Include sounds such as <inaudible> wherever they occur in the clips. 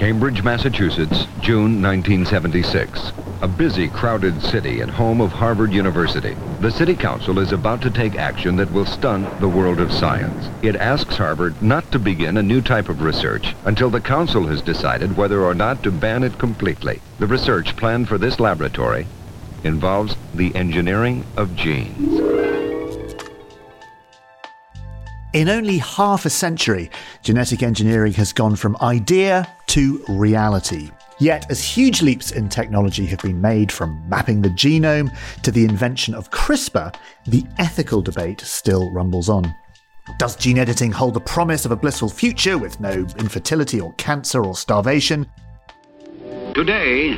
Cambridge, Massachusetts, June 1976. A busy, crowded city and home of Harvard University. The city council is about to take action that will stun the world of science. It asks Harvard not to begin a new type of research until the council has decided whether or not to ban it completely. The research planned for this laboratory involves the engineering of genes. In only half a century, genetic engineering has gone from idea to reality. Yet, as huge leaps in technology have been made from mapping the genome to the invention of CRISPR, the ethical debate still rumbles on. Does gene editing hold the promise of a blissful future with no infertility or cancer or starvation? Today,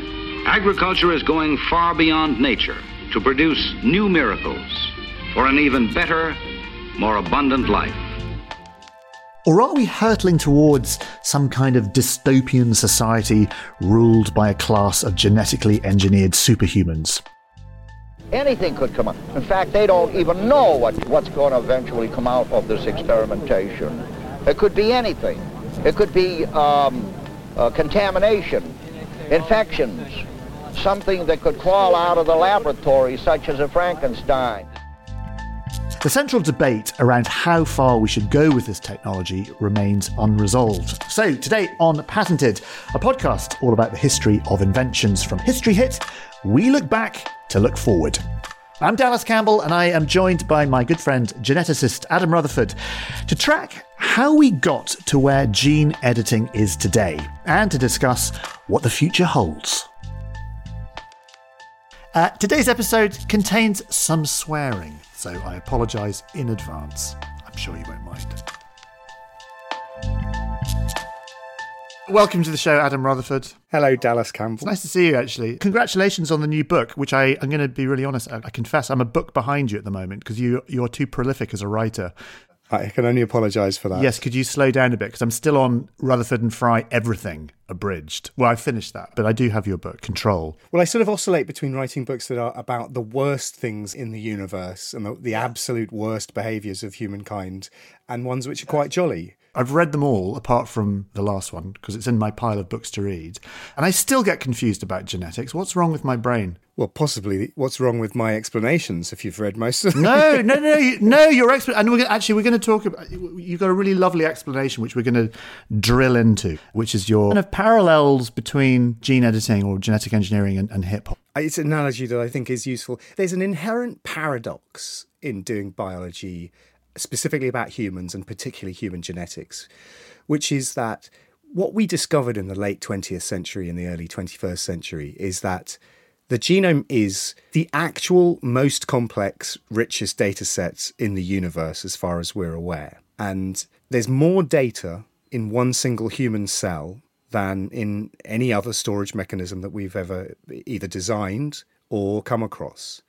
agriculture is going far beyond nature to produce new miracles for an even better, more abundant life. Or are we hurtling towards some kind of dystopian society ruled by a class of genetically engineered superhumans? Anything could come out. In fact, they don't even know what, what's going to eventually come out of this experimentation. It could be anything. It could be um, uh, contamination, infections, something that could crawl out of the laboratory, such as a Frankenstein. The central debate around how far we should go with this technology remains unresolved. So, today on Patented, a podcast all about the history of inventions from History Hit, we look back to look forward. I'm Dallas Campbell, and I am joined by my good friend, geneticist Adam Rutherford, to track how we got to where gene editing is today and to discuss what the future holds. Uh, today's episode contains some swearing, so I apologise in advance. I'm sure you won't mind. Welcome to the show, Adam Rutherford. Hello, Dallas Campbell. It's nice to see you, actually. Congratulations on the new book, which I, I'm going to be really honest. I, I confess I'm a book behind you at the moment because you, you're too prolific as a writer. I can only apologise for that. Yes, could you slow down a bit? Because I'm still on Rutherford and Fry Everything Abridged. Well, I finished that, but I do have your book, Control. Well, I sort of oscillate between writing books that are about the worst things in the universe and the, the absolute worst behaviours of humankind, and ones which are quite jolly. I've read them all apart from the last one because it's in my pile of books to read. And I still get confused about genetics. What's wrong with my brain? Well, possibly what's wrong with my explanations if you've read most of them. No, no, no, you- <laughs> no, your expert. And we're gonna, actually, we're going to talk about, you've got a really lovely explanation which we're going to drill into, which is your kind of parallels between gene editing or genetic engineering and, and hip hop. It's an analogy that I think is useful. There's an inherent paradox in doing biology, specifically about humans and particularly human genetics, which is that what we discovered in the late 20th century and the early 21st century is that the genome is the actual most complex, richest data set in the universe as far as we're aware. And there's more data in one single human cell than in any other storage mechanism that we've ever either designed or come across.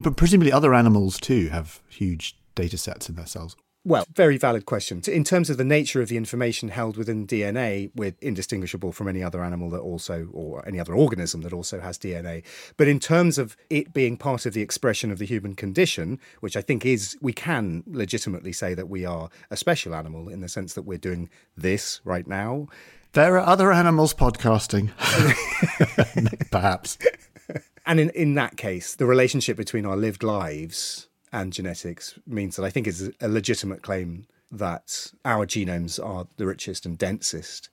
But presumably other animals too have huge data sets in their cells. Well, very valid question. In terms of the nature of the information held within DNA, we're indistinguishable from any other animal that also, or any other organism that also has DNA. But in terms of it being part of the expression of the human condition, which I think is, we can legitimately say that we are a special animal in the sense that we're doing this right now. There are other animals podcasting. <laughs> Perhaps. And in, in that case, the relationship between our lived lives and genetics means that I think it's a legitimate claim that our genomes are the richest and densest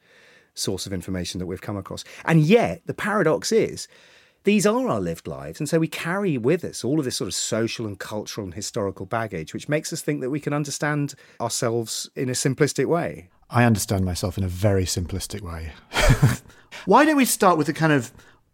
source of information that we've come across. And yet, the paradox is these are our lived lives. And so we carry with us all of this sort of social and cultural and historical baggage, which makes us think that we can understand ourselves in a simplistic way. I understand myself in a very simplistic way. <laughs> Why don't we start with the kind of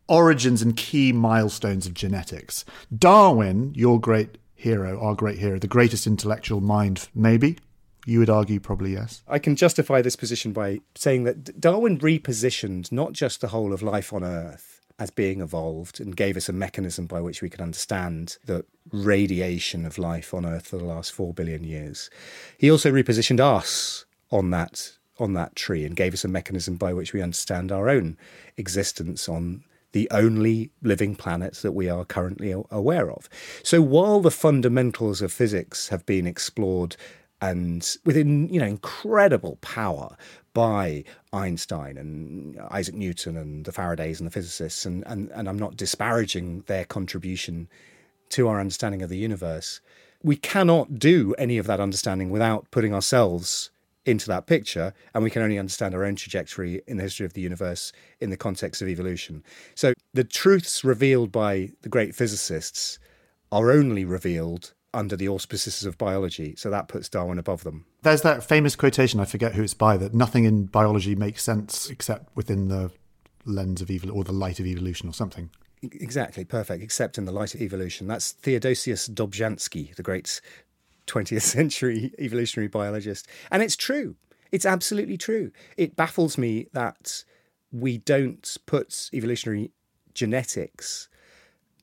origins and key milestones of genetics? Darwin, your great hero, our great hero, the greatest intellectual mind, maybe? You would argue probably yes. I can justify this position by saying that Darwin repositioned not just the whole of life on Earth as being evolved and gave us a mechanism by which we could understand the radiation of life on Earth for the last four billion years. He also repositioned us on that on that tree and gave us a mechanism by which we understand our own existence on the only living planet that we are currently aware of. So while the fundamentals of physics have been explored and within you know incredible power by Einstein and Isaac Newton and the Faradays and the physicists and, and, and I'm not disparaging their contribution to our understanding of the universe. We cannot do any of that understanding without putting ourselves into that picture, and we can only understand our own trajectory in the history of the universe in the context of evolution. So the truths revealed by the great physicists are only revealed under the auspices of biology. So that puts Darwin above them. There's that famous quotation, I forget who it's by, that nothing in biology makes sense except within the lens of evil or the light of evolution or something. Exactly, perfect, except in the light of evolution. That's Theodosius Dobzhansky, the great 20th century evolutionary biologist. And it's true. It's absolutely true. It baffles me that we don't put evolutionary genetics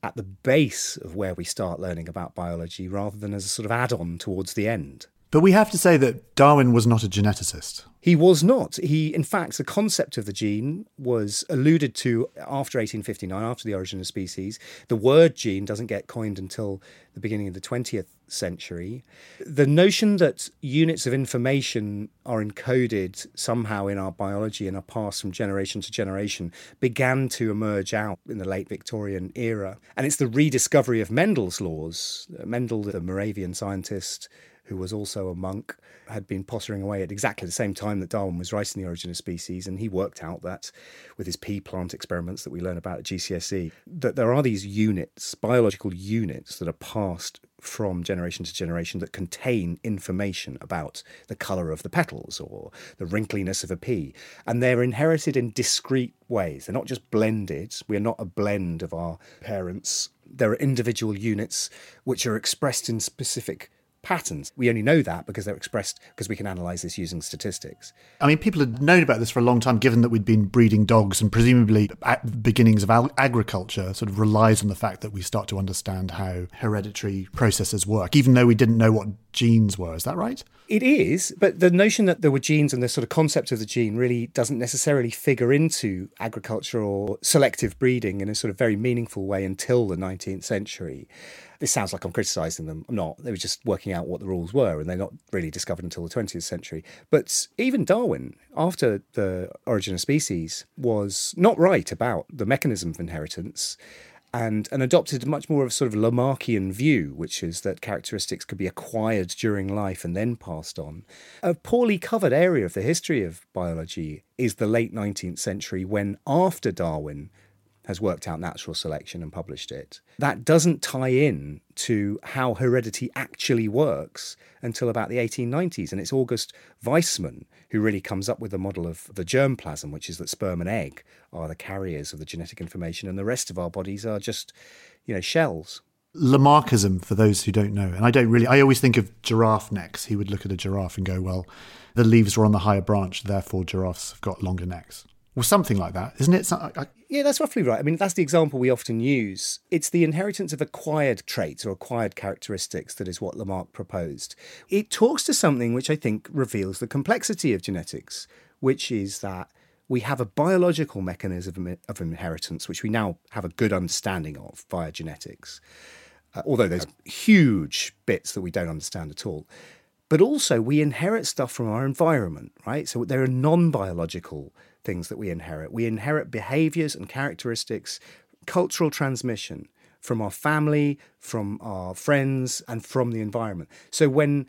at the base of where we start learning about biology rather than as a sort of add on towards the end. But we have to say that Darwin was not a geneticist. He was not. He, in fact, the concept of the gene was alluded to after 1859, after the origin of species. The word gene doesn't get coined until the beginning of the 20th century. The notion that units of information are encoded somehow in our biology and are passed from generation to generation began to emerge out in the late Victorian era. And it's the rediscovery of Mendel's laws. Mendel, the Moravian scientist, who was also a monk, had been pottering away at exactly the same time that Darwin was writing The Origin of Species, and he worked out that with his pea plant experiments that we learn about at GCSE, that there are these units, biological units, that are passed from generation to generation that contain information about the colour of the petals or the wrinkliness of a pea. And they're inherited in discrete ways. They're not just blended. We are not a blend of our parents. There are individual units which are expressed in specific patterns. We only know that because they're expressed because we can analyze this using statistics. I mean, people had known about this for a long time, given that we'd been breeding dogs, and presumably at the beginnings of agriculture sort of relies on the fact that we start to understand how hereditary processes work, even though we didn't know what genes were. Is that right? It is, but the notion that there were genes and the sort of concept of the gene really doesn't necessarily figure into agriculture or selective breeding in a sort of very meaningful way until the 19th century. This sounds like I'm criticising them. I'm not. They were just working out what the rules were, and they're not really discovered until the 20th century. But even Darwin, after the origin of species, was not right about the mechanism of inheritance and, and adopted much more of a sort of Lamarckian view, which is that characteristics could be acquired during life and then passed on. A poorly covered area of the history of biology is the late 19th century, when after Darwin has worked out natural selection and published it. That doesn't tie in to how heredity actually works until about the 1890s. And it's August Weismann who really comes up with the model of the germplasm, which is that sperm and egg are the carriers of the genetic information, and the rest of our bodies are just, you know, shells. Lamarckism, for those who don't know, and I don't really, I always think of giraffe necks. He would look at a giraffe and go, well, the leaves were on the higher branch, therefore giraffes have got longer necks or something like that, isn't it? Yeah, that's roughly right. I mean, that's the example we often use. It's the inheritance of acquired traits or acquired characteristics that is what Lamarck proposed. It talks to something which I think reveals the complexity of genetics, which is that we have a biological mechanism of inheritance, which we now have a good understanding of via genetics, uh, although there's huge bits that we don't understand at all. But also, we inherit stuff from our environment, right? So there are non biological things that we inherit. We inherit behaviors and characteristics, cultural transmission from our family, from our friends, and from the environment. So when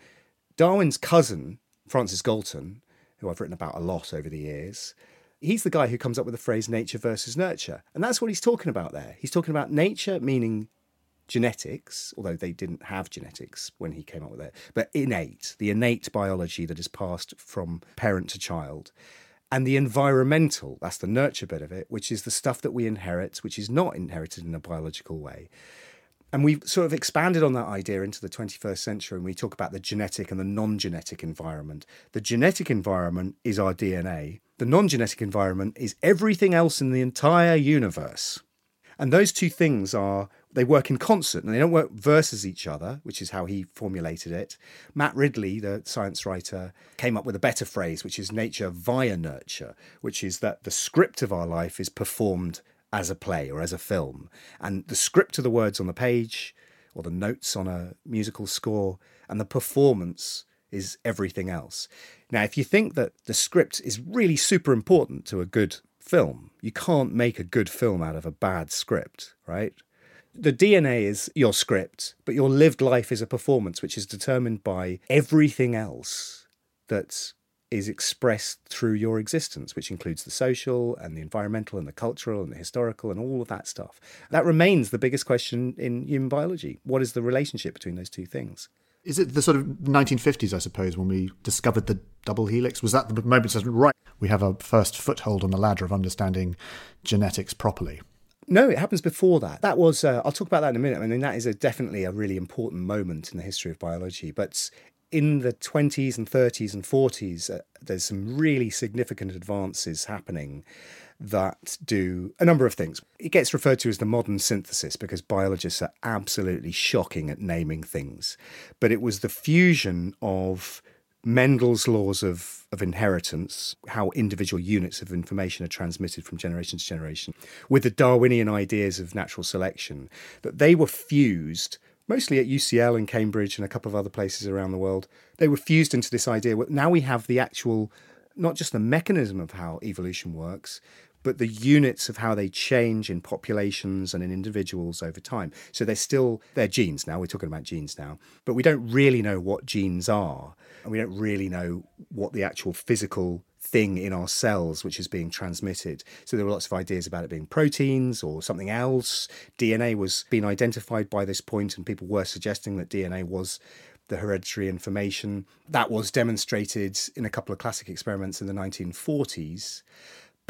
Darwin's cousin, Francis Galton, who I've written about a lot over the years, he's the guy who comes up with the phrase nature versus nurture. And that's what he's talking about there. He's talking about nature meaning genetics, although they didn't have genetics when he came up with it, but innate, the innate biology that is passed from parent to child and the environmental that's the nurture bit of it which is the stuff that we inherit which is not inherited in a biological way. And we've sort of expanded on that idea into the 21st century and we talk about the genetic and the non-genetic environment. The genetic environment is our dna the non-genetic environment is everything else in the entire universe and those two things are they work in concert and they don't work versus each other, which is how he formulated it. Matt Ridley, the science writer, came up with a better phrase, which is nature via nurture, which is that the script of our life is performed as a play or as a film. And the script of the words on the page or the notes on a musical score and the performance is everything else. Now, if you think that the script is really super important to a good film, you can't make a good film out of a bad script, right? The DNA is your script, but your lived life is a performance which is determined by everything else that is expressed through your existence, which includes the social and the environmental and the cultural and the historical and all of that stuff. That remains the biggest question in human biology. What is the relationship between those two things? Is it the sort of 1950s, I suppose, when we discovered the double helix? Was that the moment that right? We have a first foothold on the ladder of understanding genetics properly. No, it happens before that. That was, uh, I'll talk about that in a minute. I mean, that is a, definitely a really important moment in the history of biology. But in the 20s and 30s and 40s, uh, there's some really significant advances happening that do a number of things. It gets referred to as the modern synthesis because biologists are absolutely shocking at naming things. But it was the fusion of Mendel's laws of, of inheritance, how individual units of information are transmitted from generation to generation, with the Darwinian ideas of natural selection, that they were fused mostly at UCL and Cambridge and a couple of other places around the world. They were fused into this idea. Now we have the actual, not just the mechanism of how evolution works, but the units of how they change in populations and in individuals over time. So they're still, they're genes now, we're talking about genes now, but we don't really know what genes are. And we don't really know what the actual physical thing in our cells which is being transmitted. So there were lots of ideas about it being proteins or something else. DNA was being identified by this point, and people were suggesting that DNA was the hereditary information. That was demonstrated in a couple of classic experiments in the 1940s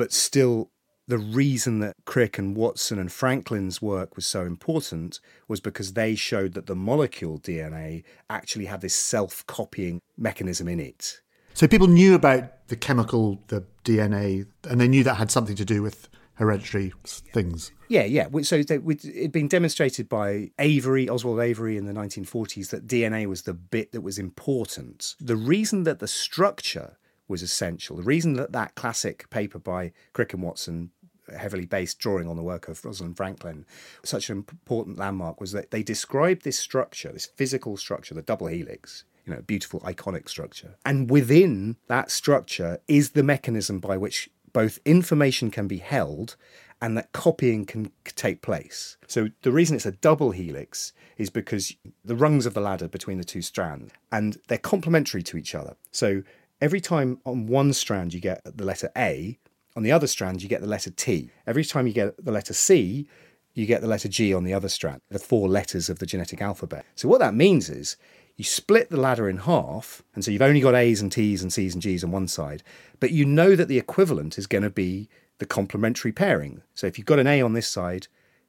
but still the reason that Crick and Watson and Franklin's work was so important was because they showed that the molecule DNA actually had this self copying mechanism in it. So people knew about the chemical, the DNA, and they knew that had something to do with hereditary things. Yeah, yeah. So it'd been demonstrated by Avery, Oswald Avery, in the 1940s that DNA was the bit that was important. The reason that the structure was essential. The reason that that classic paper by Crick and Watson heavily based drawing on the work of Rosalind Franklin, such an important landmark was that they described this structure, this physical structure, the double helix, you know, beautiful iconic structure. And within that structure is the mechanism by which both information can be held and that copying can take place. So the reason it's a double helix is because the rungs of the ladder between the two strands and they're complementary to each other. So every time on one strand you get the letter A, on the other strand you get the letter T. Every time you get the letter C, you get the letter G on the other strand, the four letters of the genetic alphabet. So what that means is you split the ladder in half, and so you've only got A's and T's and C's and G's on one side, but you know that the equivalent is going to be the complementary pairing. So if you've got an A on this side,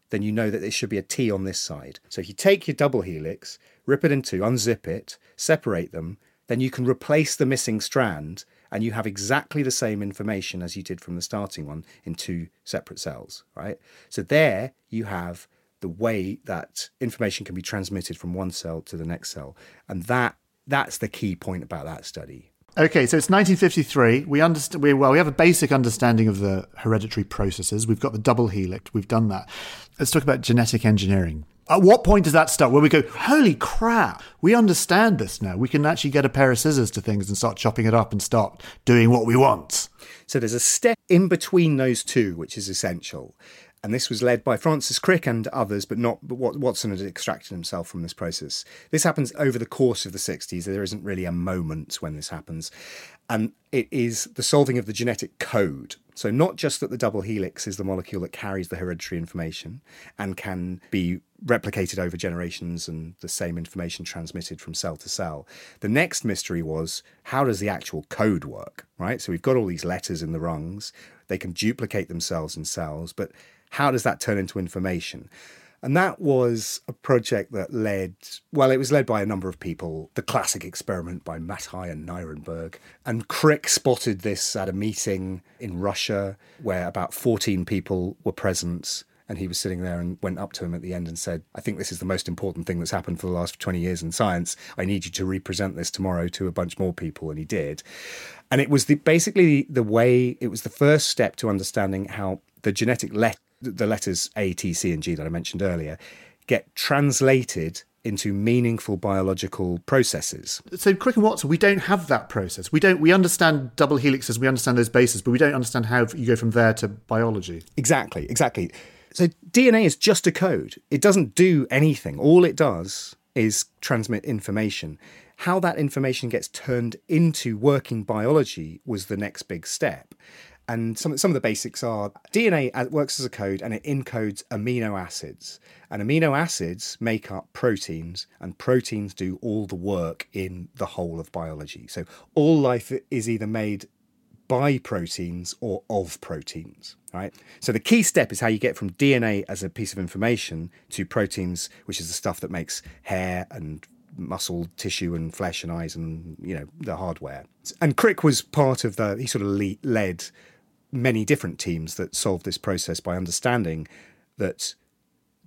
then you know that there should be a T on this side. So if you take your double helix, rip it in two, unzip it, separate them, then you can replace the missing strand and you have exactly the same information as you did from the starting one in two separate cells, right? So there you have the way that information can be transmitted from one cell to the next cell. And that that's the key point about that study. Okay, so it's 1953. We understand. We, well, we have a basic understanding of the hereditary processes. We've got the double helix. We've done that. Let's talk about genetic engineering. At what point does that start? Where we go, holy crap, we understand this now. We can actually get a pair of scissors to things and start chopping it up and start doing what we want. So there's a step in between those two, which is essential. And this was led by Francis Crick and others, but not but Watson had extracted himself from this process. This happens over the course of the 60s. There isn't really a moment when this happens. And it is the solving of the genetic code. So, not just that the double helix is the molecule that carries the hereditary information and can be replicated over generations and the same information transmitted from cell to cell. The next mystery was how does the actual code work, right? So, we've got all these letters in the rungs, they can duplicate themselves in cells, but how does that turn into information? And that was a project that led, well, it was led by a number of people. The classic experiment by Matthaei and Nirenberg. And Crick spotted this at a meeting in Russia where about 14 people were present. And he was sitting there and went up to him at the end and said, I think this is the most important thing that's happened for the last 20 years in science. I need you to represent this tomorrow to a bunch more people. And he did. And it was the, basically the way, it was the first step to understanding how the genetic let the letters A, T, C, and G that I mentioned earlier get translated into meaningful biological processes. So Crick and Watson, we don't have that process. We don't we understand double helixes, we understand those bases, but we don't understand how you go from there to biology. Exactly, exactly. So DNA is just a code. It doesn't do anything. All it does is transmit information. How that information gets turned into working biology was the next big step. And some, some of the basics are DNA uh, works as a code and it encodes amino acids. And amino acids make up proteins, and proteins do all the work in the whole of biology. So all life is either made by proteins or of proteins, right? So the key step is how you get from DNA as a piece of information to proteins, which is the stuff that makes hair and muscle tissue and flesh and eyes and you know the hardware. And Crick was part of the he sort of led many different teams that solved this process by understanding that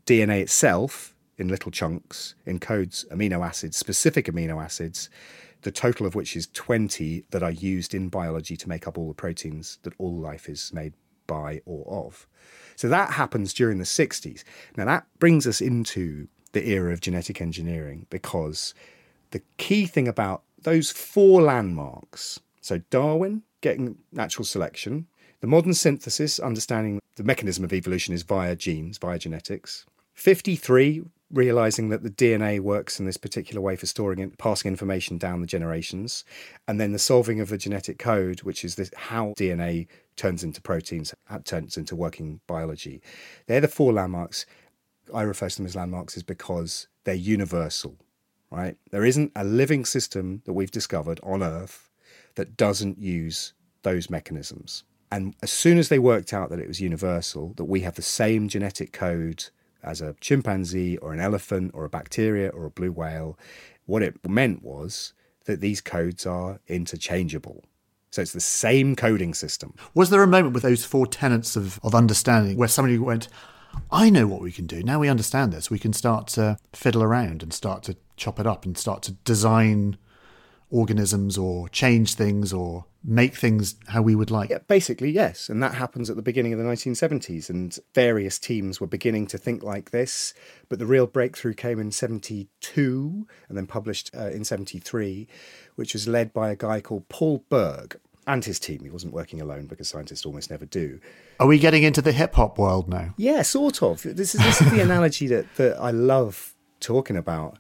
DNA itself, in little chunks, encodes amino acids, specific amino acids, the total of which is 20 that are used in biology to make up all the proteins that all life is made by or of. So that happens during the 60s. Now, that brings us into the era of genetic engineering because the key thing about those four landmarks so Darwin getting natural selection, the modern synthesis, understanding the mechanism of evolution, is via genes, via genetics. 53, realizing that the DNA works in this particular way for storing and passing information down the generations. And then the solving of the genetic code, which is this, how DNA turns into proteins, turns into working biology. They're the four landmarks. I refer to them as landmarks is because they're universal, right? There isn't a living system that we've discovered on Earth that doesn't use those mechanisms. And as soon as they worked out that it was universal, that we have the same genetic code as a chimpanzee or an elephant or a bacteria or a blue whale, what it meant was that these codes are interchangeable. So it's the same coding system. Was there a moment with those four tenets of, of understanding where somebody went, I know what we can do. Now we understand this. We can start to fiddle around and start to chop it up and start to design organisms or change things or make things how we would like. Yeah, basically, yes. And that happens at the beginning of the 1970s. And various teams were beginning to think like this. But the real breakthrough came in 72 and then published uh, in 73, which was led by a guy called Paul Berg and his team. He wasn't working alone because scientists almost never do. Are we getting into the hip hop world now? Yeah, sort of. This is, this is the <laughs> analogy that, that I love talking about.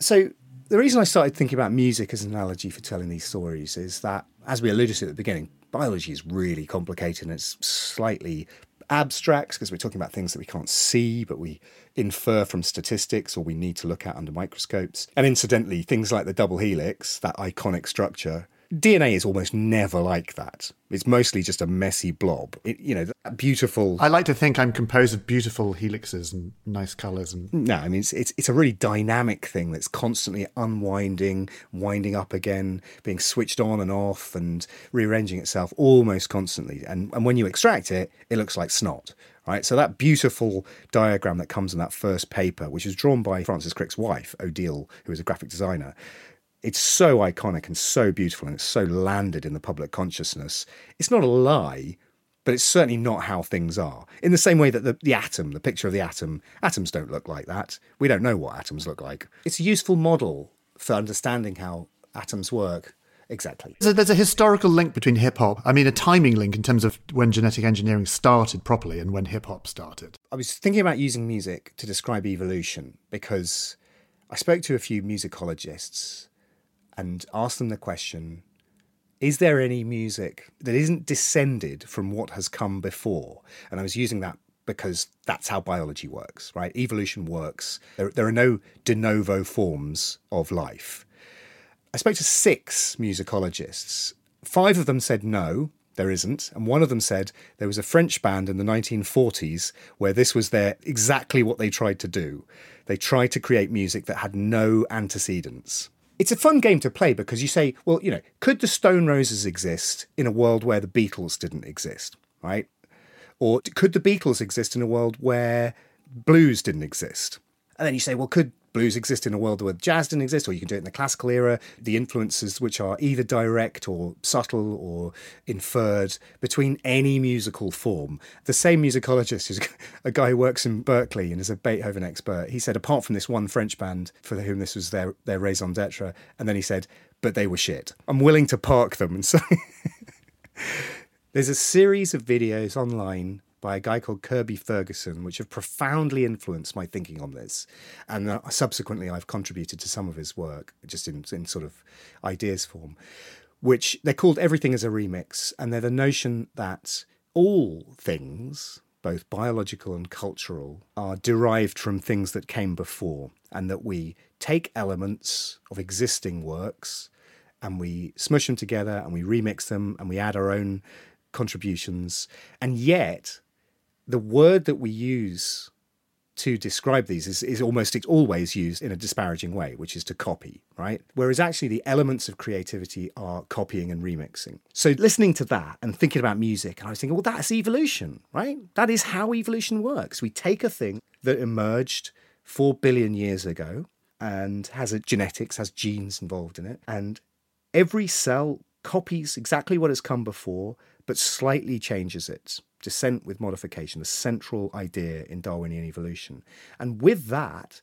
So the reason I started thinking about music as an analogy for telling these stories is that, as we alluded to at the beginning, biology is really complicated and it's slightly abstract because we're talking about things that we can't see, but we infer from statistics or we need to look at under microscopes. And incidentally, things like the double helix, that iconic structure, DNA is almost never like that. It's mostly just a messy blob. It, you know, that beautiful. I like to think I'm composed of beautiful helixes and nice colours. And no, I mean it's, it's it's a really dynamic thing that's constantly unwinding, winding up again, being switched on and off, and rearranging itself almost constantly. And and when you extract it, it looks like snot. Right, so that beautiful diagram that comes in that first paper, which was drawn by Francis Crick's wife, Odile, who was a graphic designer, it's so iconic and so beautiful and it's so landed in the public consciousness. It's not a lie, but it's certainly not how things are. In the same way that the, the atom, the picture of the atom, atoms don't look like that. We don't know what atoms look like. It's a useful model for understanding how atoms work. Exactly. So there's a historical link between hip hop. I mean, a timing link in terms of when genetic engineering started properly and when hip hop started. I was thinking about using music to describe evolution because I spoke to a few musicologists and ask them the question is there any music that isn't descended from what has come before? And I was using that because that's how biology works, right? Evolution works. There, there are no de novo forms of life. I spoke to six musicologists. Five of them said no, there isn't. And one of them said there was a French band in the 1940s where this was their exactly what they tried to do. They tried to create music that had no antecedents it's a fun game to play because you say, well, you know, could the Stone Roses exist in a world where the Beatles didn't exist, right? Or could the Beatles exist in a world where blues didn't exist? And then you say, well, could blues exist in a world where jazz didn't exist, or you can do it in the classical era. The influences, which are either direct or subtle or inferred between any musical form. The same musicologist, who's <laughs> a guy who works in Berkeley and is a Beethoven expert, he said, apart from this one French band for whom this was their, their raison d'etre, and then he said, but they were shit. I'm willing to park them <laughs> and say. <laughs> There's a series of videos online by a guy called Kirby Ferguson, which have profoundly influenced my thinking on this. And uh, subsequently, I've contributed to some of his work, just in, in sort of ideas form, which they're called Everything is a Remix. And they're the notion that all things, both biological and cultural, are derived from things that came before, and that we take elements of existing works and we smush them together and we remix them and we add our own contributions. And yet, the word that we use to describe these is, is almost it's always used in a disparaging way, which is to copy, right? Whereas actually the elements of creativity are copying and remixing. So listening to that and thinking about music, and I was thinking, well, that's evolution, right? That is how evolution works. We take a thing that emerged four billion years ago and has a genetics, has genes involved in it, and every cell copies exactly what has come before, but slightly changes it descent with modification, the central idea in Darwinian evolution. And with that,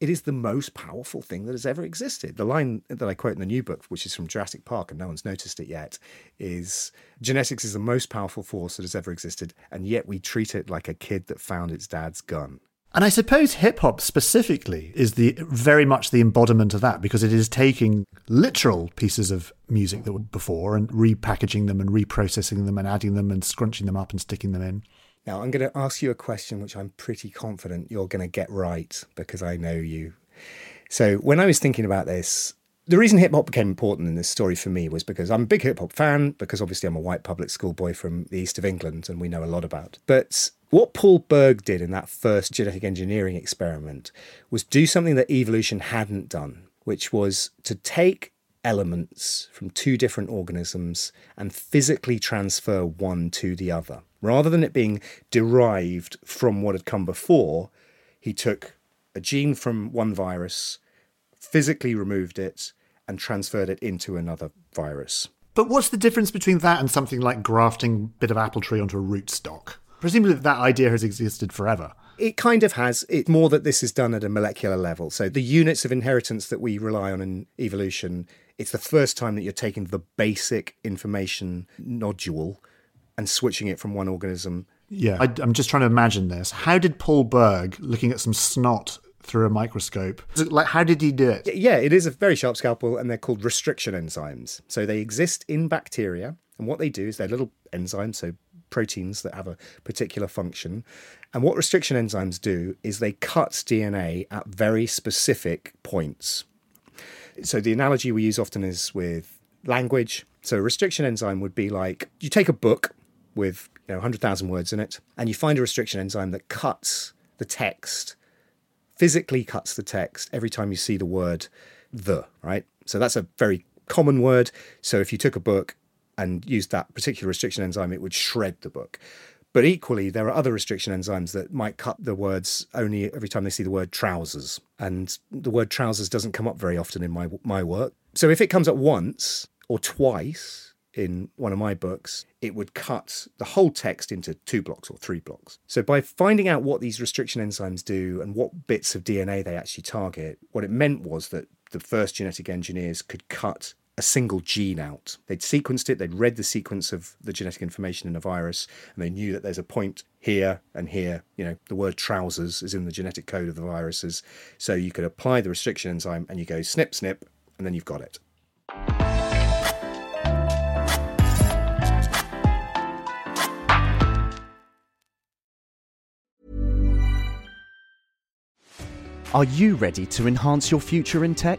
it is the most powerful thing that has ever existed. The line that I quote in the new book, which is from Jurassic Park, and no one's noticed it yet, is genetics is the most powerful force that has ever existed, and yet we treat it like a kid that found its dad's gun. And I suppose hip hop specifically is the very much the embodiment of that because it is taking literal pieces of music that were before and repackaging them and reprocessing them and adding them and scrunching them up and sticking them in. Now, I'm going to ask you a question which I'm pretty confident you're going to get right because I know you. So, when I was thinking about this, the reason hip hop became important in this story for me was because I'm a big hip hop fan, because obviously I'm a white public school boy from the east of England and we know a lot about. But what Paul Berg did in that first genetic engineering experiment was do something that evolution hadn't done, which was to take elements from two different organisms and physically transfer one to the other. Rather than it being derived from what had come before, he took a gene from one virus physically removed it and transferred it into another virus. But what's the difference between that and something like grafting a bit of apple tree onto a rootstock? Presumably that idea has existed forever. It kind of has. It's more that this is done at a molecular level. So the units of inheritance that we rely on in evolution, it's the first time that you're taking the basic information nodule and switching it from one organism. Yeah, I, am just trying to imagine this. How did Paul Berg, looking at some snot through a microscope. Like, how did he do it? Yeah, it is a very sharp scalpel, and they're called restriction enzymes. So they exist in bacteria, and what they do is they're little enzymes, so proteins that have a particular function. And what restriction enzymes do is they cut DNA at very specific points. So the analogy we use often is with language. So a restriction enzyme would be like you take a book with you know 100,000 words in it and you find a restriction enzyme that cuts the text physically cuts the text every time you see the word the, right? So that's a very common word. So if you took a book and used that particular restriction enzyme, it would shred the book. But equally, there are other restriction enzymes that might cut the words only every time they see the word trousers. And the word trousers doesn't come up very often in my, my work. So if it comes up once or twice in one of my books, it would cut the whole text into two blocks or three blocks. So by finding out what these restriction enzymes do and what bits of DNA they actually target, what it meant was that the first genetic engineers could cut a single gene out. They'd sequenced it, they'd read the sequence of the genetic information in a virus, and they knew that there's a point here and here. You know, the word trousers is in the genetic code of the viruses. So you could apply the restriction enzyme and you go snip, snip, and then you've got it. Are you ready to enhance your future in tech?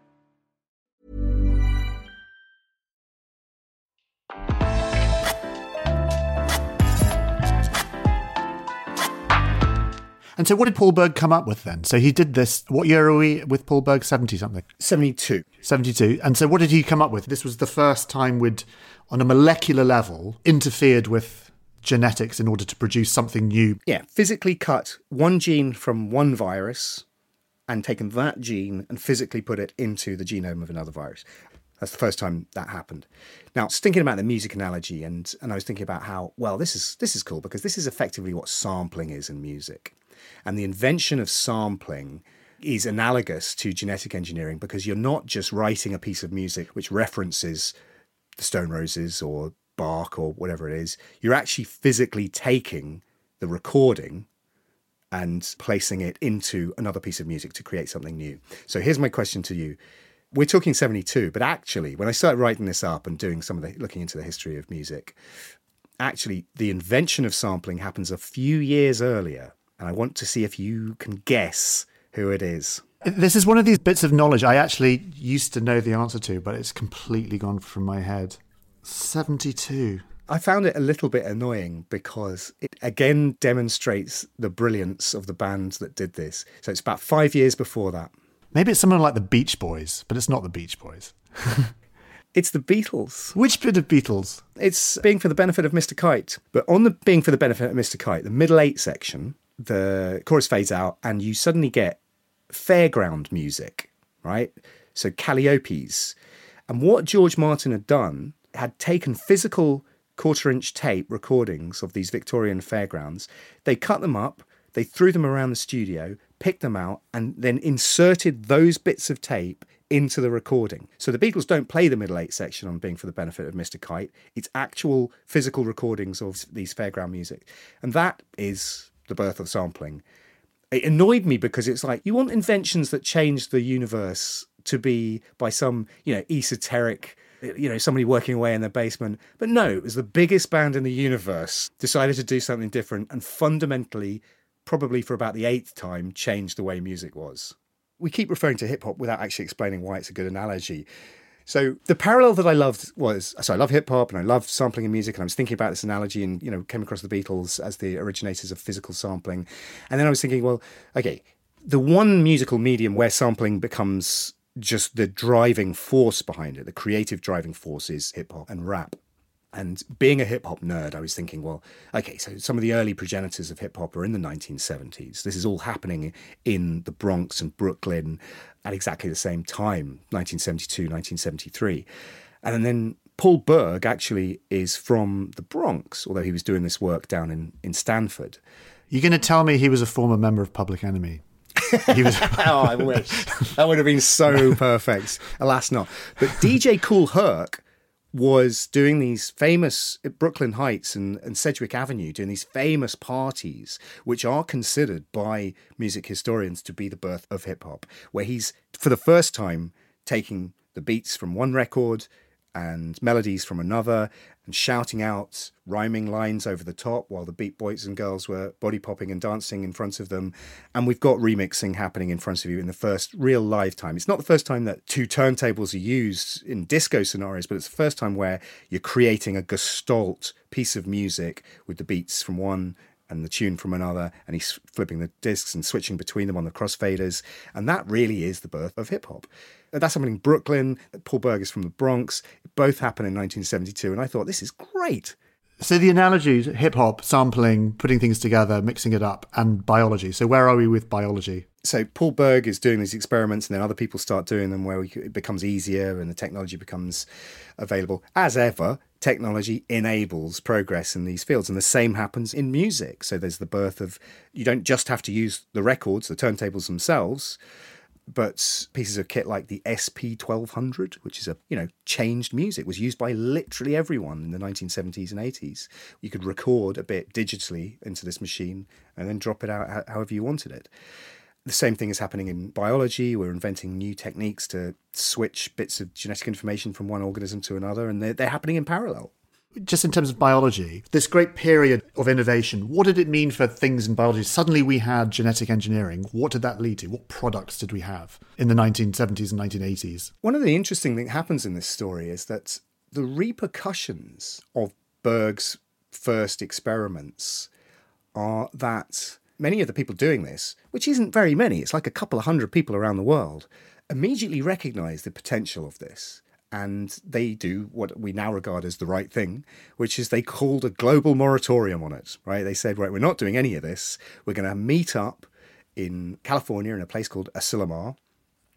And so, what did Paul Berg come up with then? So he did this. What year are we with Paul Berg? Seventy something. 72. Seventy-two. And so, what did he come up with? This was the first time we'd, on a molecular level, interfered with genetics in order to produce something new. Yeah, physically cut one gene from one virus and taken that gene and physically put it into the genome of another virus. That's the first time that happened. Now, I was thinking about the music analogy, and and I was thinking about how well this is this is cool because this is effectively what sampling is in music. And the invention of sampling is analogous to genetic engineering because you're not just writing a piece of music which references the Stone Roses or Bach or whatever it is. You're actually physically taking the recording and placing it into another piece of music to create something new. So here's my question to you. We're talking 72, but actually, when I started writing this up and doing some of the looking into the history of music, actually, the invention of sampling happens a few years earlier and I want to see if you can guess who it is. This is one of these bits of knowledge I actually used to know the answer to, but it's completely gone from my head. 72. I found it a little bit annoying because it again demonstrates the brilliance of the band that did this. So it's about five years before that. Maybe it's someone like the Beach Boys, but it's not the Beach Boys. <laughs> It's the Beatles. Which bit of Beatles? It's Being for the Benefit of Mr. Kite. But on the Being for the Benefit of Mr. Kite, the middle eight section, the chorus fades out and you suddenly get fairground music, right? So Calliopes. And what George Martin had done had taken physical quarter inch tape recordings of these Victorian fairgrounds. They cut them up, they threw them around the studio, picked them out, and then inserted those bits of tape into the recording. So the Beatles don't play the middle eight section on Being for the Benefit of Mr. Kite. It's actual physical recordings of these fairground music. And that is the birth of sampling. It annoyed me because it's like you want inventions that change the universe to be by some, you know, esoteric, you know, somebody working away in their basement. But no, it was the biggest band in the universe decided to do something different and fundamentally, probably for about the eighth time, changed the way music was. We keep referring to hip hop without actually explaining why it's a good analogy. So the parallel that I loved was so I love hip hop and I love sampling in music and I was thinking about this analogy and you know came across the Beatles as the originators of physical sampling, and then I was thinking, well, okay, the one musical medium where sampling becomes just the driving force behind it, the creative driving force is hip hop and rap. And being a hip hop nerd, I was thinking, well, okay, so some of the early progenitors of hip hop are in the 1970s. This is all happening in the Bronx and Brooklyn at exactly the same time, 1972, 1973. And then Paul Berg actually is from the Bronx, although he was doing this work down in, in Stanford. You're going to tell me he was a former member of Public Enemy? He was. <laughs> <laughs> oh, I wish that would have been so perfect. Alas, not. But DJ Kool Herc was doing these famous at Brooklyn Heights and, and Sedgwick Avenue, doing these famous parties, which are considered by music historians to be the birth of hip hop, where he's, for the first time, taking the beats from one record and melodies from another and shouting out rhyming lines over the top while the beat boys and girls were body popping and dancing in front of them. And we've got remixing happening in front of you in the first real live time. It's not the first time that two turntables are used in disco scenarios, but it's the first time where you're creating a gestalt piece of music with the beats from one and the tune from another, and he's flipping the discs and switching between them on the crossfaders. And that really is the birth of hip hop. That's happening in Brooklyn. Paul Berg is from the Bronx. Both happen in 1972. And I thought, this is great. So the analogies, hip hop, sampling, putting things together, mixing it up, and biology. So where are we with biology? So Paul Berg is doing these experiments, and then other people start doing them, where it becomes easier and the technology becomes available. As ever, technology enables progress in these fields, and the same happens in music. So there's the birth of you don't just have to use the records, the turntables themselves but pieces of kit like the SP 1200, which is a you know changed music, was used by literally everyone in the 1970s and 80s. You could record a bit digitally into this machine and then drop it out however you wanted it. The same thing is happening in biology. We're inventing new techniques to switch bits of genetic information from one organism to another, and they're, they're happening in parallel just in terms of biology, this great period of innovation, what did it mean for things in biology? Suddenly we had genetic engineering. What did that lead to? What products did we have in the 1970s and 1980s? One of the interesting things that happens in this story is that the repercussions of Berg's first experiments are that many of the people doing this, which isn't very many, it's like a couple of hundred people around the world, immediately recognize the potential of this and they do what we now regard as the right thing, which is they called a global moratorium on it, right? They said, right, we're not doing any of this. We're going to meet up in California in a place called Asilomar.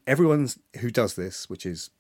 Everyone who does this, which is,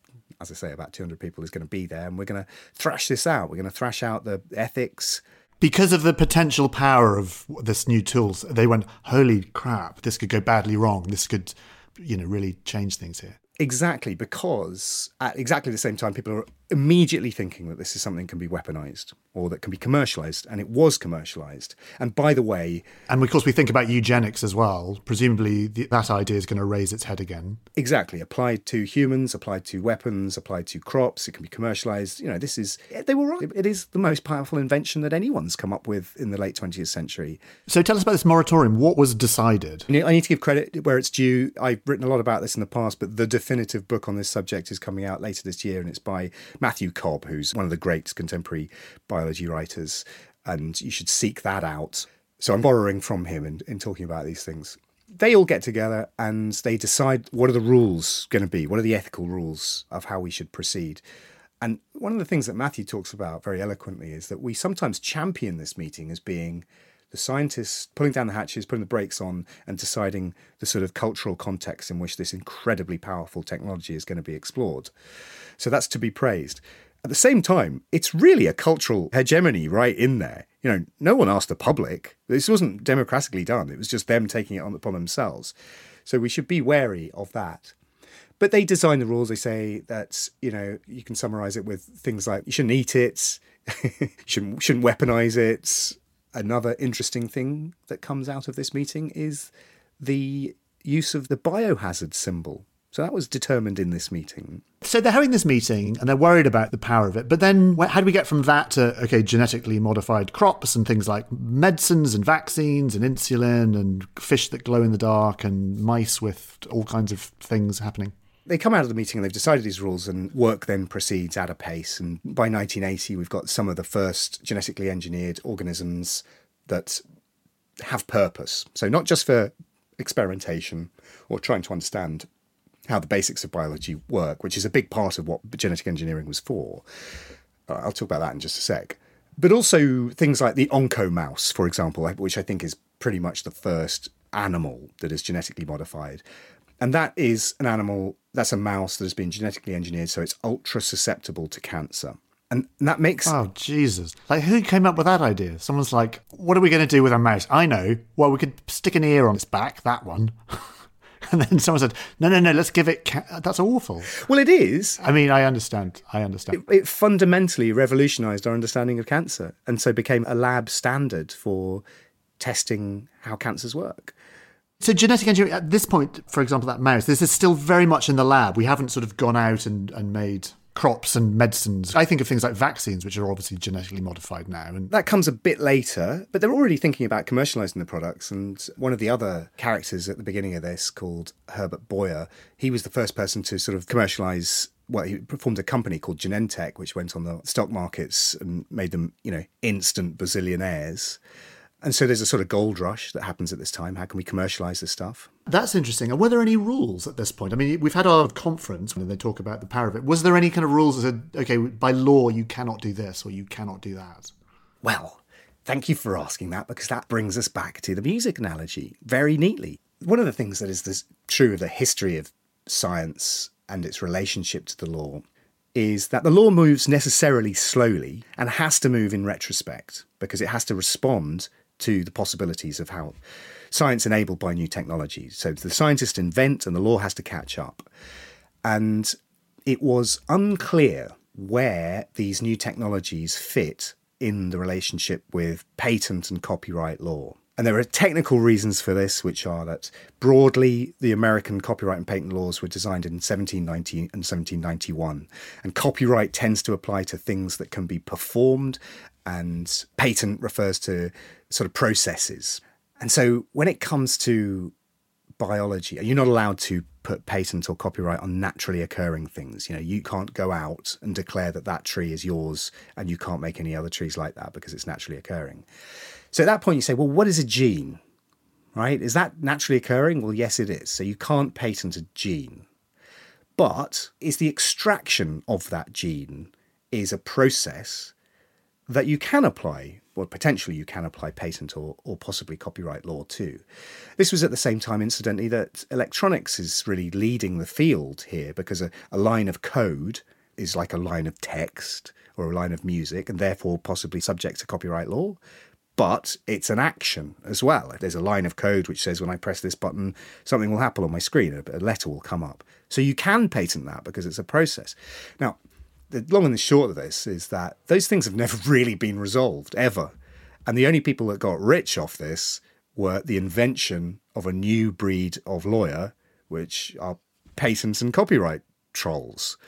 as I say, about 200 people, is going to be there, and we're going to thrash this out. We're going to thrash out the ethics. Because of the potential power of this new tools, they went, holy crap, this could go badly wrong. This could, you know, really change things here. Exactly, because at exactly the same time, people are immediately thinking that this is something that can be weaponized or that can be commercialized, and it was commercialized. And by the way, and of course, we think about eugenics as well. Presumably, the, that idea is going to raise its head again. Exactly, applied to humans, applied to weapons, applied to crops. It can be commercialized. You know, this is eh, they were right. It is the most powerful invention that anyone's come up with in the late 20th century. So, tell us about this moratorium. What was decided? I need to give credit where it's due. I've written a lot about this in the past, but the definitive book on this subject is coming out later this year, and it's by Matthew Cobb, who's one of the great contemporary biology writers, and you should seek that out. So I'm borrowing from him in, in talking about these things. They all get together and they decide what are the rules going to be, what are the ethical rules of how we should proceed. And one of the things that Matthew talks about very eloquently is that we sometimes champion this meeting as being the scientists pulling down the hatches, putting the brakes on, and deciding the sort of cultural context in which this incredibly powerful technology is going to be explored. So that's to be praised. At the same time, it's really a cultural hegemony right in there. You know, no one asked the public. This wasn't democratically done. It was just them taking it on upon themselves. So we should be wary of that. But they design the rules. They say that, you know, you can summarize it with things like you shouldn't eat it, <laughs> you shouldn't, shouldn't weaponize it. Another interesting thing that comes out of this meeting is the use of the biohazard symbol so that was determined in this meeting. So they're having this meeting and they're worried about the power of it. But then how do we get from that to, okay, genetically modified crops and things like medicines and vaccines and insulin and fish that glow in the dark and mice with all kinds of things happening? They come out of the meeting and they've decided these rules, and work then proceeds at a pace. And by 1980, we've got some of the first genetically engineered organisms that have purpose. So, not just for experimentation or trying to understand how the basics of biology work, which is a big part of what genetic engineering was for. Uh, I'll talk about that in just a sec. But also things like the oncomouse, for example, which I think is pretty much the first animal that is genetically modified. And that is an animal, that's a mouse that has been genetically engineered, so it's ultra susceptible to cancer. And that makes. Oh, Jesus. Like, who came up with that idea? Someone's like, what are we going to do with a mouse? I know. Well, we could stick an ear on its back, that one. <laughs> And then someone said, no, no, no, let's give it. Ca-. That's awful. Well, it is. I mean, I understand. I understand. It, it fundamentally revolutionized our understanding of cancer and so became a lab standard for testing how cancers work. So genetic engineering at this point, for example, that mouse, this is still very much in the lab. We haven't sort of gone out and, and made crops and medicines. I think of things like vaccines, which are obviously genetically modified now. And that comes a bit later, but they're already thinking about commercializing the products. And one of the other characters at the beginning of this, called Herbert Boyer, he was the first person to sort of commercialize well, he formed a company called Genentech, which went on the stock markets and made them, you know, instant bazillionaires. And so there's a sort of gold rush that happens at this time. How can we commercialize this stuff? That's interesting. And were there any rules at this point? I mean, we've had our conference and they talk about the power of it. Was there any kind of rules that said, okay, by law, you cannot do this or you cannot do that? Well, thank you for asking that because that brings us back to the music analogy very neatly. One of the things that is this, true of the history of science and its relationship to the law is that the law moves necessarily slowly and has to move in retrospect because it has to respond to the possibilities of how science enabled by new technologies. So the scientists invent and the law has to catch up. And it was unclear where these new technologies fit in the relationship with patent and copyright law. And there are technical reasons for this, which are that broadly, the American copyright and patent laws were designed in 1790 and 1791. And copyright tends to apply to things that can be performed, and patent refers to sort of processes. And so when it comes to biology, you're not allowed to put patent or copyright on naturally occurring things. You know, you can't go out and declare that that tree is yours and you can't make any other trees like that because it's naturally occurring. So at that point, you say, well, what is a gene? Right? Is that naturally occurring? Well, yes, it is. So you can't patent a gene. But is the extraction of that gene is a process that you can apply, well, potentially you can apply patent or, or possibly copyright law too. This was at the same time, incidentally, that electronics is really leading the field here because a, a line of code is like a line of text or a line of music and therefore possibly subject to copyright law but it's an action as well. There's a line of code which says when I press this button, something will happen on my screen, a letter will come up. So you can patent that because it's a process. Now, the long and the short of this is that those things have never <laughs> really been resolved, ever. And the only people that got rich off this were the invention of a new breed of lawyer, which are patents and copyright trolls.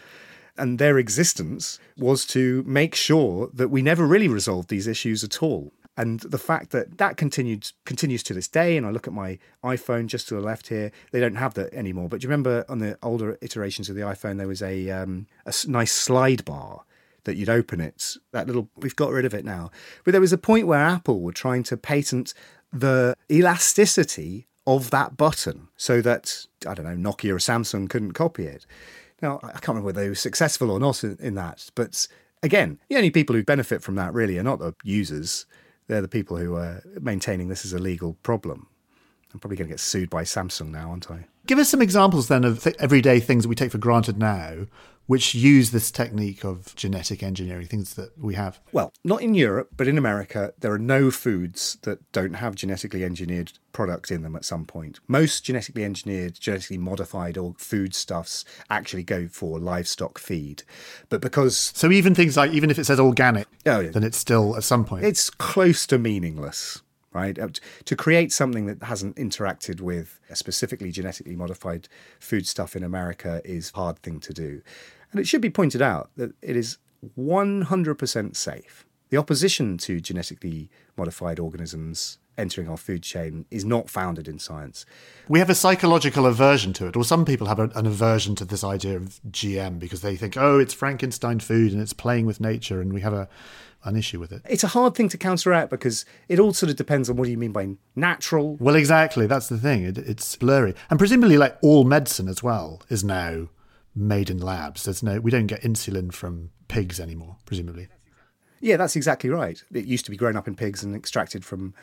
And their existence was to make sure that we never really resolved these issues at all. And the fact that that continued continues to this day, and I look at my iPhone just to the left here, they don't have that anymore. But do you remember on the older iterations of the iPhone, there was a um, a nice slide bar that you'd open it. That little, we've got rid of it now. But there was a point where Apple were trying to patent the elasticity of that button so that, I don't know, Nokia or Samsung couldn't copy it. Now, I can't remember whether they were successful or not in, in that. But again, the only people who benefit from that really are not the users they're the people who are maintaining this is a legal problem. I'm probably going to get sued by Samsung now, aren't I? Give us some examples then of th- everyday things that we take for granted now, which use this technique of genetic engineering, things that we have. Well, not in Europe, but in America, there are no foods that don't have genetically engineered products in them at some point. Most genetically engineered, genetically modified or foodstuffs actually go for livestock feed. But because. So even things like, even if it says organic, oh, yeah. then it's still at some point. It's close to meaningless right? Uh, to create something that hasn't interacted with specifically genetically modified foodstuff in America is a hard thing to do. And it should be pointed out that it is 100% safe. The opposition to genetically modified organisms entering our food chain is not founded in science. We have a psychological aversion to it, or some people have an aversion to this idea of GM because they think, oh, it's Frankenstein food and it's playing with nature, and we have a an issue with it. It's a hard thing to counteract because it all sort of depends on what do you mean by natural. Well, exactly. That's the thing. It, it's blurry, and presumably, like all medicine as well, is now made in labs. There's no, we don't get insulin from pigs anymore, presumably. Yeah, that's exactly right. It used to be grown up in pigs and extracted from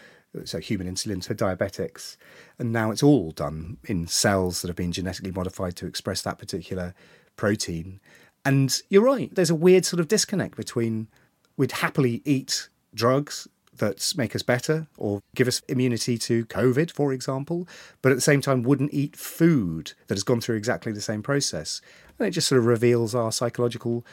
so human insulin for diabetics, and now it's all done in cells that have been genetically modified to express that particular protein. And you're right. There's a weird sort of disconnect between we'd happily eat drugs that make us better or give us immunity to COVID, for example, but at the same time wouldn't eat food that has gone through exactly the same process. And it just sort of reveals our psychological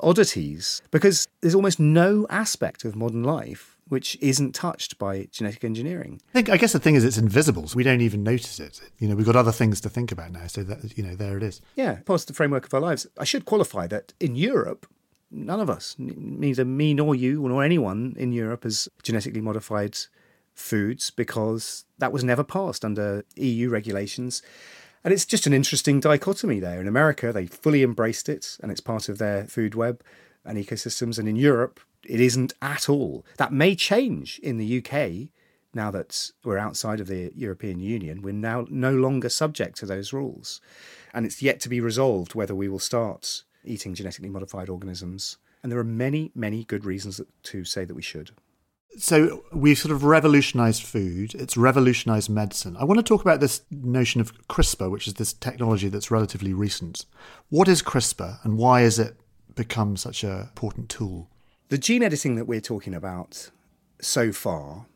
oddities because there's almost no aspect of modern life which isn't touched by genetic engineering. I think I guess the thing is it's invisible, so we don't even notice it. You know, we've got other things to think about now, so that you know, there it is. Yeah, part of the framework of our lives. I should qualify that in Europe, none of us, neither me nor you nor anyone in Europe, has genetically modified foods because that was never passed under EU regulations. And it's just an interesting dichotomy there. In America, they fully embraced it and it's part of their food web and ecosystems. And in Europe, it isn't at all. That may change in the UK now that we're outside of the European Union. We're now no longer subject to those rules. And it's yet to be resolved whether we will start eating genetically modified organisms. And there are many, many good reasons to say that we should. So we've sort of revolutionized food, it's revolutionized medicine. I want to talk about this notion of CRISPR, which is this technology that's relatively recent. What is CRISPR and why has it become such an important tool? The gene editing that we're talking about so far,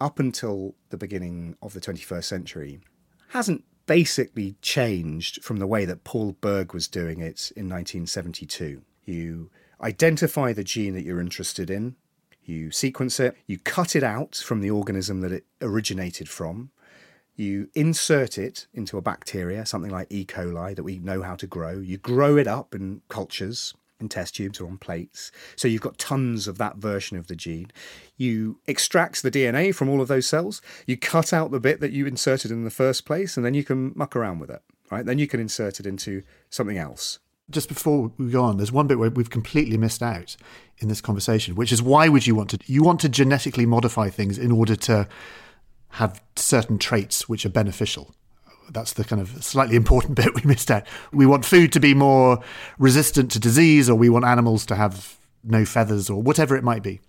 up until the beginning of the 21st century, hasn't basically changed from the way that Paul Berg was doing it in 1972. You identify the gene that you're interested in, you sequence it, you cut it out from the organism that it originated from, you insert it into a bacteria, something like E. coli that we know how to grow, you grow it up in cultures, in test tubes or on plates. So you've got tons of that version of the gene. You extract the DNA from all of those cells, you cut out the bit that you inserted in the first place, and then you can muck around with it. Right? Then you can insert it into something else. Just before we go on, there's one bit where we've completely missed out in this conversation, which is why would you want to you want to genetically modify things in order to have certain traits which are beneficial that's the kind of slightly important <laughs> bit we missed out. We want food to be more resistant to disease, or we want animals to have no feathers, or whatever it might be.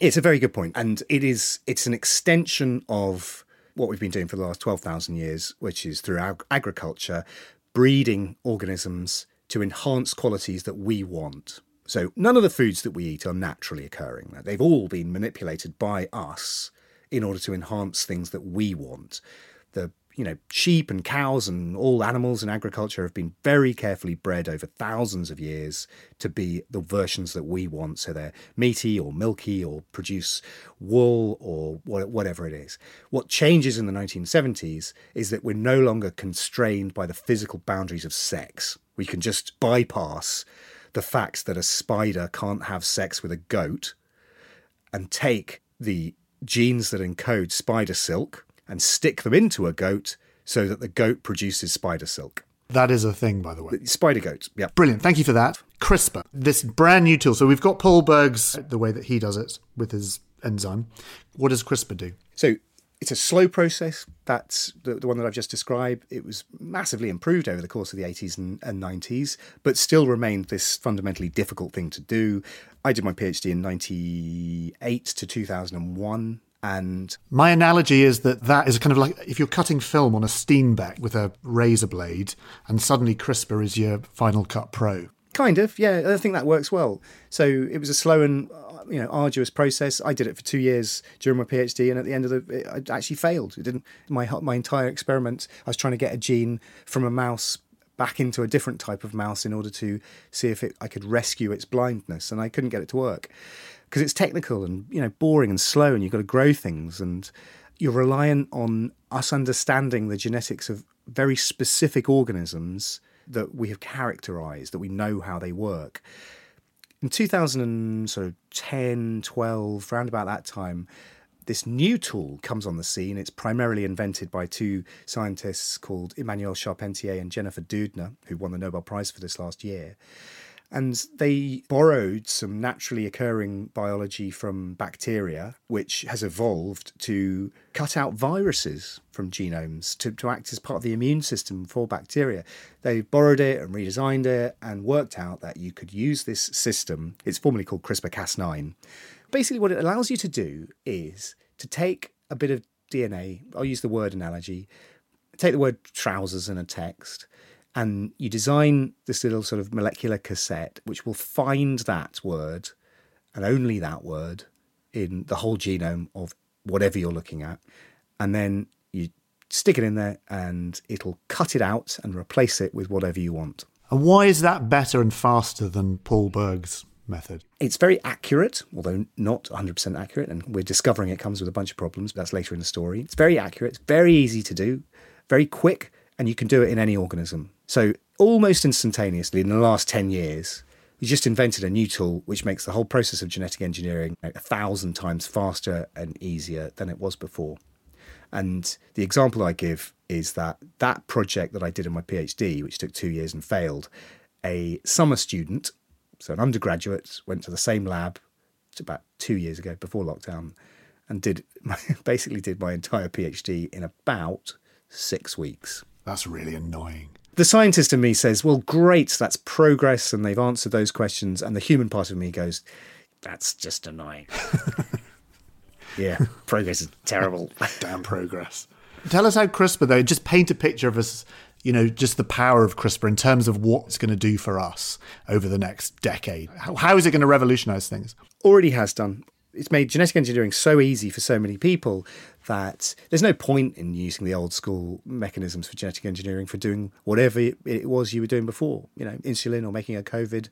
It's a very good point, and it is. It's an extension of what we've been doing for the last twelve thousand years, which is through ag- agriculture, breeding organisms to enhance qualities that we want. So none of the foods that we eat are naturally occurring. They've all been manipulated by us in order to enhance things that we want. The you know, sheep and cows and all animals in agriculture have been very carefully bred over thousands of years to be the versions that we want. So they're meaty or milky or produce wool or whatever it is. What changes in the 1970s is that we're no longer constrained by the physical boundaries of sex. We can just bypass the fact that a spider can't have sex with a goat and take the genes that encode spider silk and stick them into a goat so that the goat produces spider silk. That is a thing, by the way. Spider goat, yeah. Brilliant. Thank you for that. CRISPR, this brand new tool. So we've got Paul Berg's, the way that he does it with his enzyme. What does CRISPR do? So it's a slow process. That's the, the, one that I've just described. It was massively improved over the course of the 80s and, and 90s, but still remained this fundamentally difficult thing to do. I did my PhD in 98 to 2001 and my analogy is that that is kind of like if you're cutting film on a Steenbeck with a razor blade, and suddenly CRISPR is your Final Cut Pro. Kind of, yeah. I think that works well. So it was a slow and uh, you know arduous process. I did it for two years during my PhD, and at the end of the, it, I actually failed. It didn't. My my entire experiment, I was trying to get a gene from a mouse back into a different type of mouse in order to see if it, I could rescue its blindness, and I couldn't get it to work because it's technical and you know boring and slow, and you've got to grow things, and you're reliant on us understanding the genetics of very specific organisms that we have characterized, that we know how they work. In 2010, 12, around about that time, this new tool comes on the scene. It's primarily invented by two scientists called Emmanuelle Charpentier and Jennifer Doudna, who won the Nobel Prize for this last year. And they borrowed some naturally occurring biology from bacteria, which has evolved to cut out viruses from genomes to, to act as part of the immune system for bacteria. They borrowed it and redesigned it and worked out that you could use this system. It's formally called CRISPR Cas9. Basically, what it allows you to do is to take a bit of DNA, I'll use the word analogy, take the word trousers in a text and you design this little sort of molecular cassette which will find that word and only that word in the whole genome of whatever you're looking at. And then you stick it in there and it'll cut it out and replace it with whatever you want. And why is that better and faster than Paul Berg's method? It's very accurate, although not 100% accurate. And we're discovering it comes with a bunch of problems. But that's later in the story. It's very accurate, it's very easy to do, very quick, and you can do it in any organism. So, almost instantaneously in the last 10 years, we just invented a new tool which makes the whole process of genetic engineering a thousand times faster and easier than it was before. And the example I give is that that project that I did in my PhD, which took two years and failed, a summer student, so an undergraduate, went to the same lab about two years ago before lockdown and did <laughs> basically did my entire PhD in about six weeks. That's really annoying. The scientist in me says, Well, great, that's progress, and they've answered those questions. And the human part of me goes, That's just annoying. <laughs> yeah, progress is terrible. <laughs> Damn progress. Tell us how CRISPR, though, just paint a picture of us, you know, just the power of CRISPR in terms of what it's going to do for us over the next decade. How, how is it going to revolutionize things? Already has done. It's made genetic engineering so easy for so many people that there's no point in using the old school mechanisms for genetic engineering for doing whatever it was you were doing before, you know, insulin or making a COVID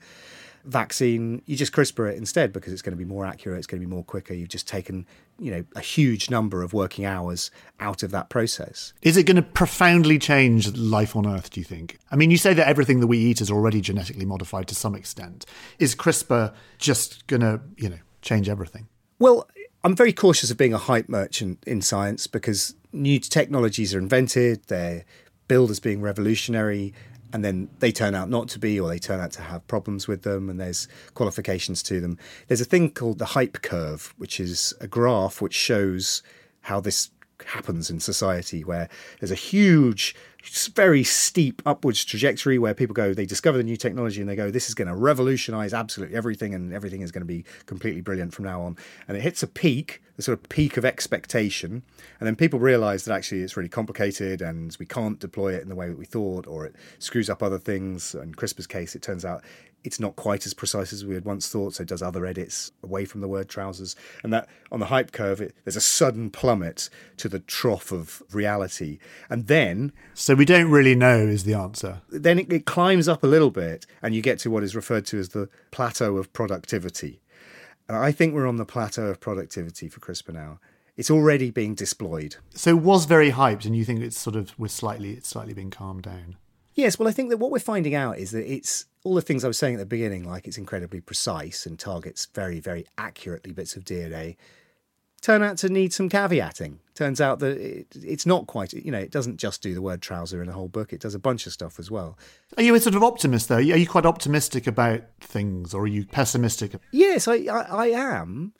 vaccine, you just CRISPR it instead because it's going to be more accurate, it's going to be more quicker. You've just taken, you know, a huge number of working hours out of that process. Is it going to profoundly change life on Earth, do you think? I mean, you say that everything that we eat is already genetically modified to some extent. Is CRISPR just going to, you know, change everything? Well, I'm very cautious of being a hype merchant in science because new technologies are invented, they're billed as being revolutionary, and then they turn out not to be, or they turn out to have problems with them, and there's qualifications to them. There's a thing called the hype curve, which is a graph which shows how this happens in society, where there's a huge, very steep upwards trajectory where people go, they discover the new technology and they go, this is going to revolutionize absolutely everything, and everything is going to be completely brilliant from now on. And it hits a peak, the sort of peak of expectation, and then people realize that actually it's really complicated and we can't deploy it in the way that we thought, or it screws up other things. In CRISPR's case, it turns out it's not quite as precise as we had once thought, so it does other edits away from the word trousers. And that on the hype curve, it, there's a sudden plummet to the trough of reality. And then. So we don't really know, is the answer. Then it, it climbs up a little bit, and you get to what is referred to as the plateau of productivity. And I think we're on the plateau of productivity for CRISPR now. It's already being disployed. So it was very hyped, and you think it's sort of we're slightly it's slightly being calmed down. Yes, well, I think that what we're finding out is that it's all the things I was saying at the beginning, like it's incredibly precise and targets very, very accurately bits of DNA, turn out to need some caveating. Turns out that it, it's not quite, you know, it doesn't just do the word trouser in a whole book, it does a bunch of stuff as well. Are you a sort of optimist, though? Are you quite optimistic about things, or are you pessimistic? Yes, I, I, I am.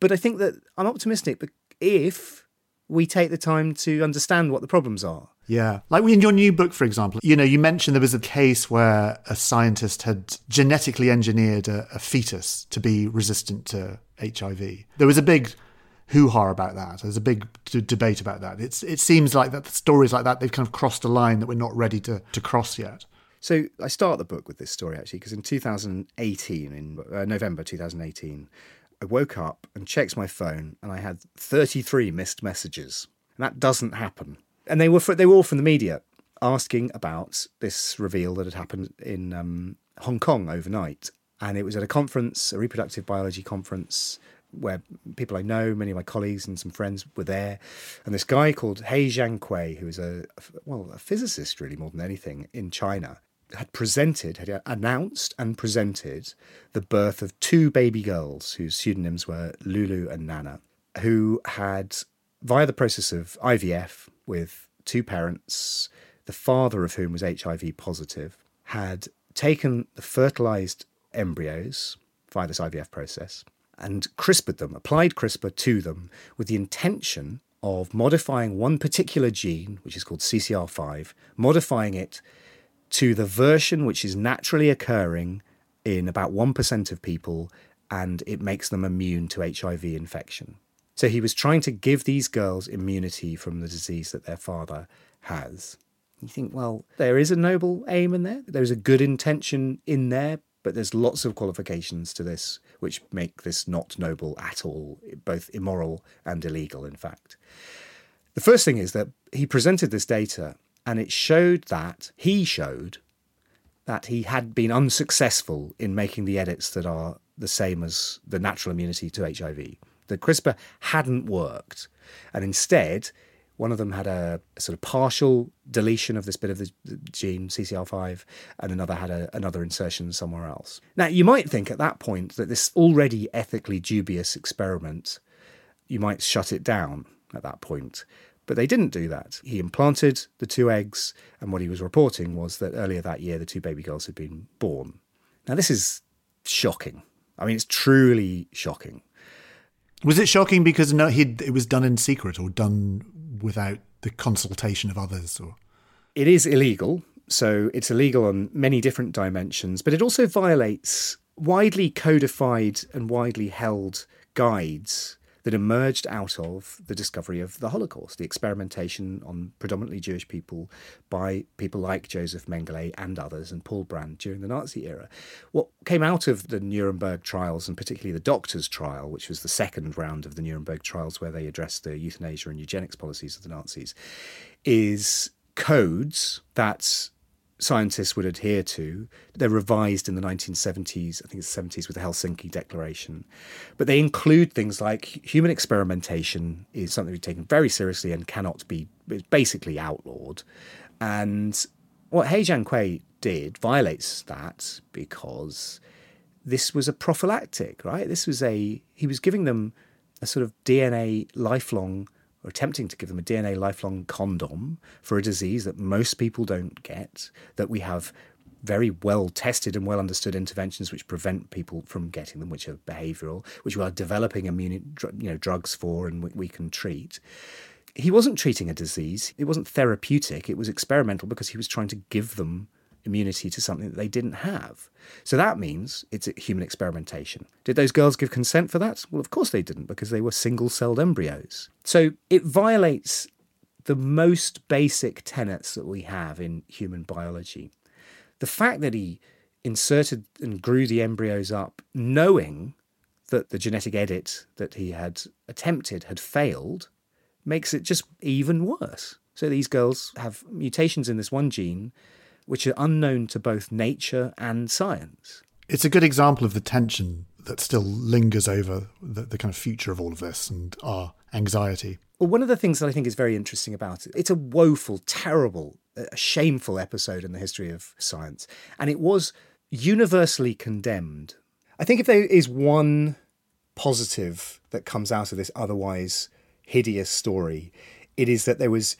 But I think that I'm optimistic but if we take the time to understand what the problems are. Yeah. Like in your new book, for example, you know, you mentioned there was a case where a scientist had genetically engineered a, a fetus to be resistant to HIV. There was a big hoo-ha about that. There's a big d- debate about that. It's, it seems like that the stories like that, they've kind of crossed a line that we're not ready to, to cross yet. So I start the book with this story actually, because in 2018, in uh, November 2018, I woke up and checked my phone and I had 33 missed messages. And that doesn't happen and they were for, they were all from the media asking about this reveal that had happened in um, Hong Kong overnight, and it was at a conference, a reproductive biology conference. Where people I know, many of my colleagues and some friends were there, and this guy called He Jiankui, who is a well a physicist really more than anything in China, had presented, had announced and presented the birth of two baby girls whose pseudonyms were Lulu and Nana, who had, via the process of IVF, with two parents, the father of whom was HIV positive, had taken the fertilized embryos via this IVF process and CRISPRed them, applied CRISPR to them with the intention of modifying one particular gene, which is called CCR5, modifying it to the version which is naturally occurring in about 1% of people, and it makes them immune to HIV infection. So he was trying to give these girls immunity from the disease that their father has. You think, well, there is a noble aim in there, there's a good intention in there, but there's lots of qualifications to this which make this not noble at all, both immoral and illegal, in fact. The first thing is that he presented this data and it showed that he showed that he had been unsuccessful in making the edits that are the same as the natural immunity to HIV. The CRISPR hadn't worked. And instead, one of them had a, sort of partial deletion of this bit of the, the gene, CCR5, and another had a, another insertion somewhere else. Now, you might think at that point that this already ethically dubious experiment, you might shut it down at that point. But they didn't do that. He implanted the two eggs, and what he was reporting was that earlier that year, the two baby girls had been born. Now, this is shocking. I mean, it's truly shocking. Was it shocking because no, it was done in secret or done without the consultation of others or it is illegal so it's illegal on many different dimensions but it also violates widely codified and widely held guides that emerged out of the discovery of the Holocaust, the experimentation on predominantly Jewish people by people like Joseph Mengele and others, and Paul Brand during the Nazi era. What came out of the Nuremberg trials, and particularly the doctors' trial, which was the second round of the Nuremberg trials where they addressed the euthanasia and eugenics policies of the Nazis, is codes that scientists would adhere to. They're revised in the 1970s, I think it's 70s with the Helsinki Declaration. But they include things like human experimentation is something to be taken very seriously and cannot be basically outlawed. And what He Jiankui did violates that because this was a prophylactic, right? This was a he was giving them a sort of DNA lifelong or attempting to give them a DNA lifelong condom for a disease that most people don't get, that we have very well tested and well understood interventions which prevent people from getting them, which are behavioural, which we are developing immune you know, drugs for and we, we can treat. He wasn't treating a disease, it wasn't therapeutic, it was experimental because he was trying to give them immunity to something that they didn't have. So that means it's human experimentation. Did those girls give consent for that? Well, of course they didn't because they were single celled embryos. So it violates the most basic tenets that we have in human biology. The fact that he inserted and grew the embryos up knowing that the genetic edit that he had attempted had failed makes it just even worse. So these girls have mutations in this one gene which are unknown to both nature and science. It's a good example of the tension that still lingers over the, the, kind of future of all of this and our anxiety. Well, one of the things that I think is very interesting about it, it's a woeful, terrible, a shameful episode in the history of science. And it was universally condemned. I think if there is one positive that comes out of this otherwise hideous story, it is that there was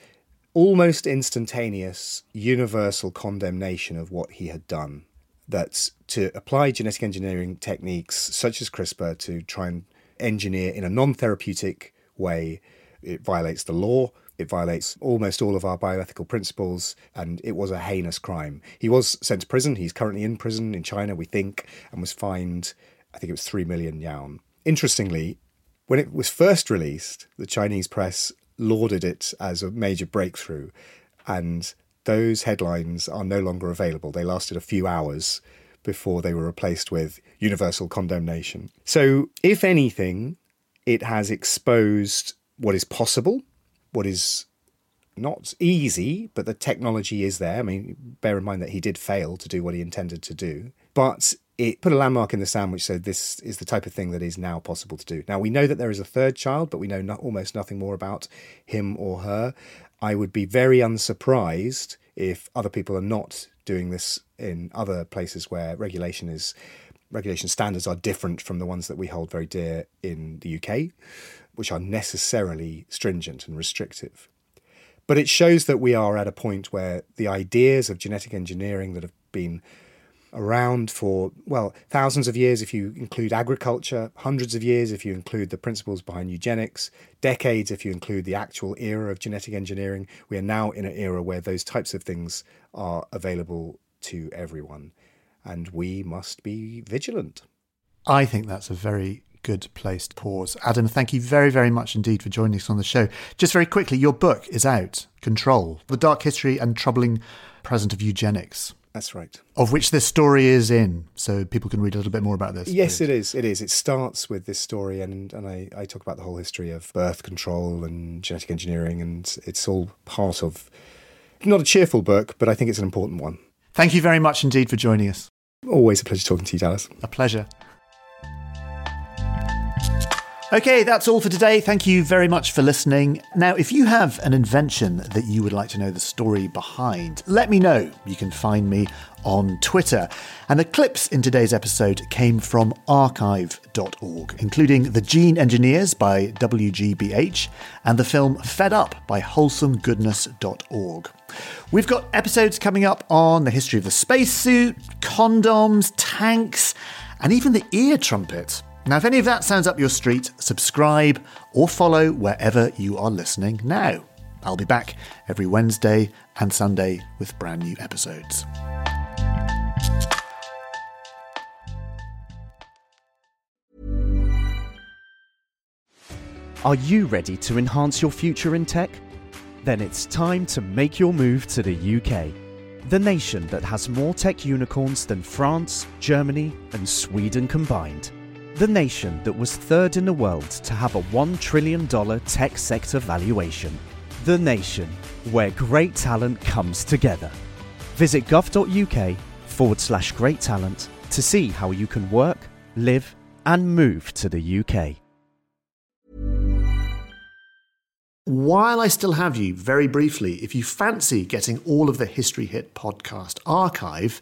almost instantaneous universal condemnation of what he had done. That to apply genetic engineering techniques such as CRISPR to try and engineer in a non therapeutic way, it violates the law, it violates almost all of our bioethical principles, and it was a heinous crime. He was sent to prison. He's currently in prison in China, we think, and was fined, I think it was 3 million yuan. Interestingly, when it was first released, the Chinese press lauded it as a major breakthrough. And those headlines are no longer available. They lasted a few hours before they were replaced with universal condemnation. So, if anything, it has exposed what is possible, what is not easy, but the technology is there. I mean, bear in mind that he did fail to do what he intended to do. But it put a landmark in the sand which said this is the type of thing that is now possible to do. Now, we know that there is a third child, but we know not, almost nothing more about him or her. I would be very unsurprised if other people are not doing this in other places where regulation is regulation standards are different from the ones that we hold very dear in the UK, which are necessarily stringent and restrictive. But it shows that we are at a point where the ideas of genetic engineering that have been around for, well, thousands of years if you include agriculture, hundreds of years if you include the principles behind eugenics, decades if you include the actual era of genetic engineering. We are now in an era where those types of things are available to everyone, and we must be vigilant. I think that's a very good place to pause. Adam, thank you very, very much indeed for joining us on the show. Just very quickly, your book is out Control The Dark History and Troubling Present of Eugenics. That's right. Of which this story is in, so people can read a little bit more about this. Yes, please. it is. It is. It starts with this story, and, and I, I talk about the whole history of birth control and genetic engineering, and it's all part of not a cheerful book, but I think it's an important one. Thank you very much indeed for joining us. Always a pleasure talking to you, Dallas. A pleasure. Okay, that's all for today. Thank you very much for listening. Now, if you have an invention that you would like to know the story behind, let me know. You can find me on Twitter. And the clips in today's episode came from archive.org, including The Gene Engineers by WGBH and the film Fed Up by wholesomegoodness.org. We've got episodes coming up on the history of the spacesuit, condoms, tanks, and even the ear trumpet. Now, if any of that sounds up your street, subscribe or follow wherever you are listening now. I'll be back every Wednesday and Sunday with brand new episodes. Are you ready to enhance your future in tech? Then it's time to make your move to the UK, the nation that has more tech unicorns than France, Germany, and Sweden combined. The nation that was third in the world to have a $1 trillion tech sector valuation. The nation where great talent comes together. Visit gov.uk forward slash great talent to see how you can work, live, and move to the UK. While I still have you, very briefly, if you fancy getting all of the History Hit podcast archive,